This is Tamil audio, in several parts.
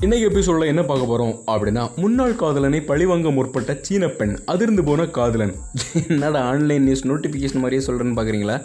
இன்னைக்கு எபிசோட்ல என்ன பார்க்க போறோம் அப்படின்னா முன்னாள் காதலனை பழிவாங்க முற்பட்ட சீன பெண் அதிர்ந்து போன காதலன். என்னடா ஆன்லைன் நியூஸ் நோட்டிபிகேஷன் மாதிரியே சொல்றேன்னு பாக்குறீங்களா?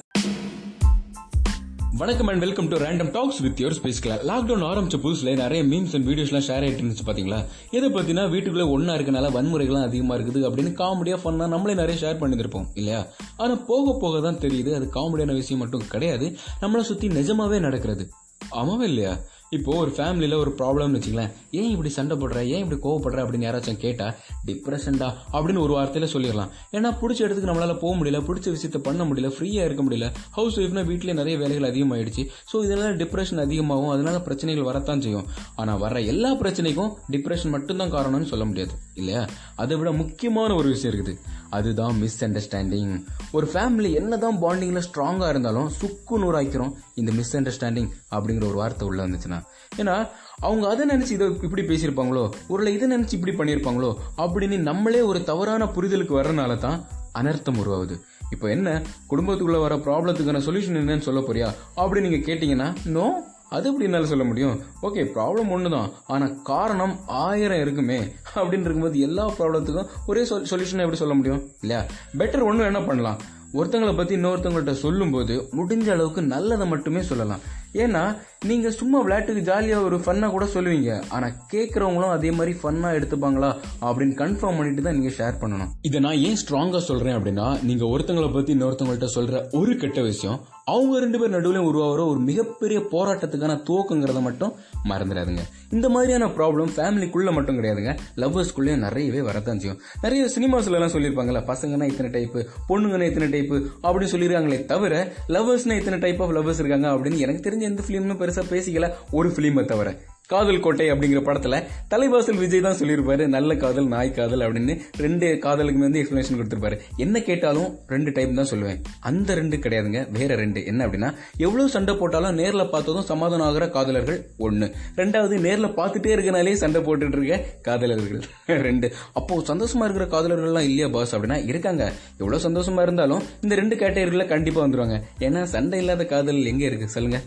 வணக்கம் and welcome to random talks with your space கிளா லாக்டவுன் ஆரம்பிச்ச புதுசுல நிறைய மீம்ஸ் அண்ட் வீடியோஸ்லாம் ஷேர் ஆயிட்டு இருந்துச்சு பாத்தீங்களா? எதை பத்தினா வீட்டுக்குள்ள ஒன்னா இருக்கனால வன்முறைகள்லாம் அதிகமா இருக்குது. அப்படின்னு காமெடியா ஃபன்னா நம்மளே நிறைய ஷேர் பண்ணியிருப்போம் இல்லையா? ஆனா போக போக தான் தெரியுது அது காமெடியான விஷயம் மட்டும் கிடையாது. நம்மளை சுத்தி நிஜமாவே நடக்கிறது. ஆமாவே இல்லையா? இப்போது ஒரு ஃபேமிலியில் ஒரு ப்ராப்ளம்னு வச்சுங்களேன் ஏன் இப்படி சண்டை போடுற? ஏன் இப்படி கோவப்படுற? அப்படின்னு யாராச்சும் கேட்டால் டிப்ரெஷன்டா அப்படின்னு ஒரு வார்த்தையில் சொல்லிடலாம். ஏன்னா பிடிச்ச இடத்துக்கு நம்மளால் போக முடியல பிடிச்ச விஷயத்த பண்ண முடியல ஃப்ரீயாக இருக்க முடியல ஹவுஸ் ஒய்ஃப்னா வீட்டிலே நிறைய வேலைகள் அதிகமாகிடுச்சு ஸோ இதனால் டிப்ரெஷன் அதிகமாகும். அதனால் பிரச்சனைகள் வரத்தான் செய்யும். ஆனால் வர எல்லா பிரச்சனைக்கும் டிப்ரெஷன் மட்டும்தான் காரணம்னு சொல்ல முடியாது. இல்லையா? அதை விட முக்கியமான ஒரு விஷயம் இருக்குது. அதுதான் மிஸ் அண்டர்ஸ்டாண்டிங் ஒரு ஃபேமிலி என்னதான் பாண்டிங்கில் ஸ்ட்ராங்காக இருந்தாலும் சுக்கு நூறாக்கிறோம் இந்த மிஸ் அண்டர்ஸ்டாண்டிங் அப்படிங்கிற ஒரு வார்த்தை உள்ளே வந்துச்சுன்னா. ஏன்னா அவங்க அதை நினச்சி இதை இப்படி பேசியிருப்பாங்களோ? ஒருவேளை இதை நினச்சி இப்படி பண்ணியிருப்பாங்களோ? அப்படின்னு நம்மளே ஒரு தவறான புரிதலுக்கு வர்றதுனால தான் அனர்த்தம் உருவாகுது. இப்போ என்ன? குடும்பத்துக்குள்ளே வர ப்ராப்ளத்துக்கான சொல்யூஷன் என்னன்னு சொல்ல போறியா? அப்படின்னு நீங்கள் கேட்டிங்கன்னா நோ அது எப்படி என்னால் சொல்ல முடியும்? ஓகே ப்ராப்ளம் ஒன்று தான் ஆனால் காரணம் ஆயிரம் இருக்குமே. அப்படின்னு இருக்கும்போது எல்லா ப்ராப்ளத்துக்கும் ஒரே சொல் சொல்யூஷன் எப்படி சொல்ல முடியும்? இல்லையா? பெட்டர் ஒன்று என்ன பண்ணலாம். ஒருத்தங்களை பற்றி இன்னொருத்தவங்கள்ட்ட சொல்லும்போது முடிஞ்ச அளவுக்கு நல்லதை மட்டுமே சொல்லலாம். ஏன்னா நீங்கள் சும்மா விளையாட்டுக்கு ஜாலியாக ஒரு ஃபன்னாக கூட சொல்லுவீங்க. ஆனால் கேட்குறவங்களும் அதே மாதிரி ஃபன்னாக எடுத்துப்பாங்களா? அப்படின்னு கன்ஃபார்ம் பண்ணிட்டு தான் நீங்கள் ஷேர் பண்ணணும். இதை நான் ஏன் ஸ்ட்ராங்காக சொல்கிறேன் அப்படின்னா நீங்கள் ஒருத்தங்களை பற்றி இன்னொருத்தவங்கள்ட்ட சொல்கிற ஒரு கெட்ட விஷயம் அவங்க ரெண்டு பேர் நடுவில் உருவாகிற ஒரு மிகப்பெரிய போராட்டத்துக்கான துவக்கங்கிறத மட்டும் மறந்துடாதுங்க. இந்த மாதிரியான ப்ராப்ளம் ஃபேமிலிக்குள்ளே மட்டும் கிடையாதுங்க. லவ்வர்ஸ்குள்ளேயும் நிறையவே வரதான் செய்யும். நிறைய சினிமாஸ்லலாம் சொல்லியிருப்பாங்கல்ல பசங்கன்னா இத்தனை டைப்பு பொண்ணுங்கன்னா இத்தனை டைப்பு அப்படின்னு சொல்லியிருக்காங்களே தவிர லவ்வர்ஸ்னா இத்தனை டைப் ஆஃப் லவ்வர்ஸ் இருக்காங்க அப்படின்னு எனக்கு தெரிஞ்ச எந்த ஃபிலிம்னு பெருசா பேசிக்கல. ஒரு ஃபிலிமை தவிர. காதல் கோட்டை அப்படிங்கிற படத்தில் தலைவாசல் விஜய் தான் சொல்லியிருப்பாரு நல்ல காதல் நாய் காதல் அப்படின்னு. ரெண்டு காதலுக்குமே வந்து எக்ஸ்பிளேஷன் கொடுத்துருப்பாரு. என்ன கேட்டாலும் ரெண்டு டைப் தான் சொல்லுவேன். அந்த ரெண்டு கிடையாதுங்க. வேற ரெண்டு. என்ன அப்படின்னா எவ்வளோ சண்டை போட்டாலும் நேரில் பார்த்ததும் சமாதானம் ஆகிற காதலர்கள் ஒன்று ரெண்டாவது நேரில் பார்த்துட்டே இருக்கனாலே சண்டை போட்டுட்டு இருக்க காதலர்கள் ரெண்டு. அப்போ சந்தோஷமா இருக்கிற காதலர்கள்லாம் இல்லையா பாஸ் அப்படின்னா இருக்காங்க. எவ்வளோ சந்தோஷமா இருந்தாலும் இந்த ரெண்டு கேட்டகரியில் கண்டிப்பாக வந்துருவாங்க. ஏன்னா சண்டை இல்லாத காதல் எங்கே இருக்கு? சொல்லுங்க.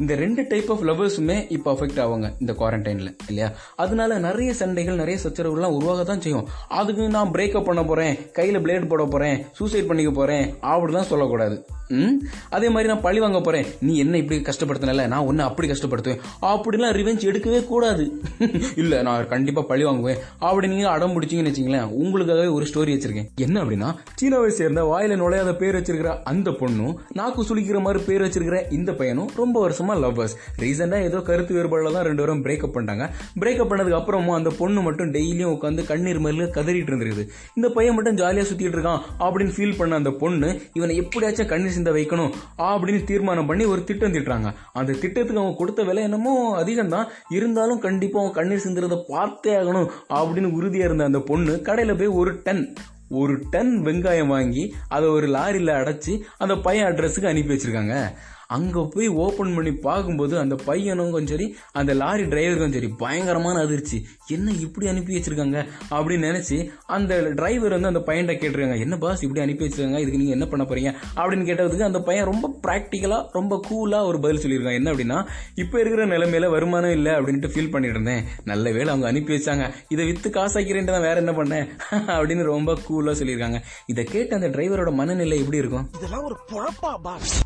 இந்த ரெண்டு டைப் ஆஃப் லவ்வர்ஸுமே இப்போ அஃபெக்ட் ஆவாங்க இந்த குவாரண்டைனில் இல்லையா? அதனால நிறைய சண்டைகள் நிறைய சச்சரவுகள்லாம் உருவாக தான் செய்யும். அதுக்கு நான் பிரேக்கப் பண்ண போகிறேன் கையில் பிளேட் போட போகிறேன் சூசைட் பண்ணிக்க போகிறேன் அப்படிலாம் சொல்லக்கூடாது. அதே மாதிரி நான் பழி வாங்க போறேன். நீ என்ன இப்படி கஷ்டப்படுத்தினல? நான் உன்னை அப்படி கஷ்டப்படுத்துவேன். அப்படிலாம் ரிவெஞ்ச் எடுக்கவே கூடாது. இல்ல நான் கண்டிப்பா பழி வாங்குவேன். அப்படி நீங்க அடம் பிடிச்சிங்கன்னு வச்சுங்களேன் உங்களுக்காகவே ஒரு ஸ்டோரி வச்சிருக்கேன். என்ன அப்படின்னா சீனாவை சேர்ந்த வாயில நுழையாத பேர் வச்சிருக்கிற அந்த பொண்ணும் நாக்கு சுளிக்கிற மாதிரி பேர் வச்சிருக்கிற இந்த பையனும் ரொம்ப வருஷமா லவ்வர்ஸ் ரீசெண்டா ஏதோ கருத்து வேறுபாடுல தான் ரெண்டு பேரும் பிரேக்கப் பண்ணிட்டாங்க. பிரேக்கப் பண்ணதுக்கு அப்புறமும் அந்த பொண்ணு மட்டும் டெய்லியும் உட்காந்து கண்ணீர் மேல கதறிட்டு இருந்திருக்குது. இந்த பையன் மட்டும் ஜாலியா சுத்திட்டு இருக்கான் அப்படின்னு ஃபீல் பண்ண அந்த பொண்ணு இவனை எப்படியாச்சும் கண்ணீர் சிந்த வைக்கணும் அப்படின்னு தீர்மானம் பண்ணி ஒரு திட்டம் திட்டுறாங்க அந்த திட்டத்துக்கு அவங்க கொடுத்த விலை என்னமோ அதிகம் தான் இருந்தாலும் கண்டிப்பாக அவன் கண்ணீர் சிந்துறத பார்த்தே ஆகணும் அப்படின்னு உறுதியாக இருந்த அந்த பொண்ணு கடையில் போய் ஒரு டன் ஒரு டன் வெங்காயம் வாங்கி அதை ஒரு லாரியில் அடைச்சி அந்த பையன் அட்ரஸுக்கு அனுப்பி வச்சிருக்காங்க. அங்கே போய் ஓப்பன் பண்ணி பார்க்கும்போது அந்த பையனும் கொஞ்சம் சரி அந்த லாரி டிரைவருக்கும் சரி பயங்கரமான அதிர்ச்சி. என்ன இப்படி அனுப்பி வச்சிருக்காங்க? அப்படின்னு நினைச்சு அந்த டிரைவர் வந்து அந்த பையன்கிட்ட கேட்டிருக்காங்க என்ன பாஸ் இப்படி அனுப்பி வச்சிருக்காங்க? இதுக்கு நீங்க என்ன பண்ண போறீங்க? அப்படின்னு கேட்டதுக்கு அந்த பையன் ரொம்ப ப்ராக்டிக்கலா ரொம்ப கூலா ஒரு பதில் சொல்லியிருக்காங்க என்ன அப்படின்னா இப்போ இருக்கிற நிலைமையில வருமானம் இல்லை அப்படின்ட்டு ஃபீல் பண்ணிட்டு இருந்தேன். நல்ல வேளை அவங்க அனுப்பி வச்சாங்க. இதை வித்து காசாக்கிறேன்ட்டு தான் வேற என்ன பண்ணேன்? அப்படின்னு ரொம்ப கூலா சொல்லியிருக்காங்க. இதை கேட்டு அந்த டிரைவரோட மனநிலை எப்படி இருக்கும்? இதெல்லாம் ஒரு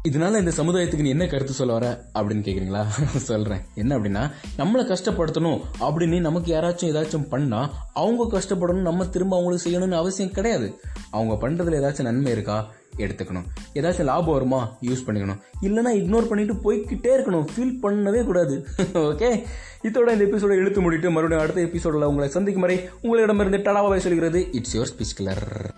இதனால இந்த சமுதாயத்துக்கு நீ என்ன கருத்து சொல்ல வர அப்படின்னு கேக்குறீங்களா? சொல்றேன். என்ன அப்படின்னா நம்மளை கஷ்டப்படுத்தணும் அப்படின்னு நமக்கு யாராச்சும் ஏதாச்சும் பண்ணா அவங்க கஷ்டப்படணும் நம்ம திரும்ப அவங்களுக்கு செய்யணும்னு அவசியம் கிடையாது. அவங்க பண்றதுல ஏதாச்சும் நன்மை இருக்கா? எடுத்துக்கணும். ஏதாச்சும் லாபம் வருமா? யூஸ் பண்ணிக்கணும். இல்லைன்னா இக்னோர் பண்ணிட்டு போய்க்கிட்டே இருக்கணும். ஃபீல் பண்ணவே கூடாது. ஓகே இதோட இந்த எபிசோட எடுத்து முடிட்டு மறுபடியும் அடுத்த எபிசோடில் உங்களை சந்திக்கும் வரை உங்களிடமிருந்து டடாவாக சொல்கிறது இட்ஸ் யுவர் ஸ்பீச் கிளர்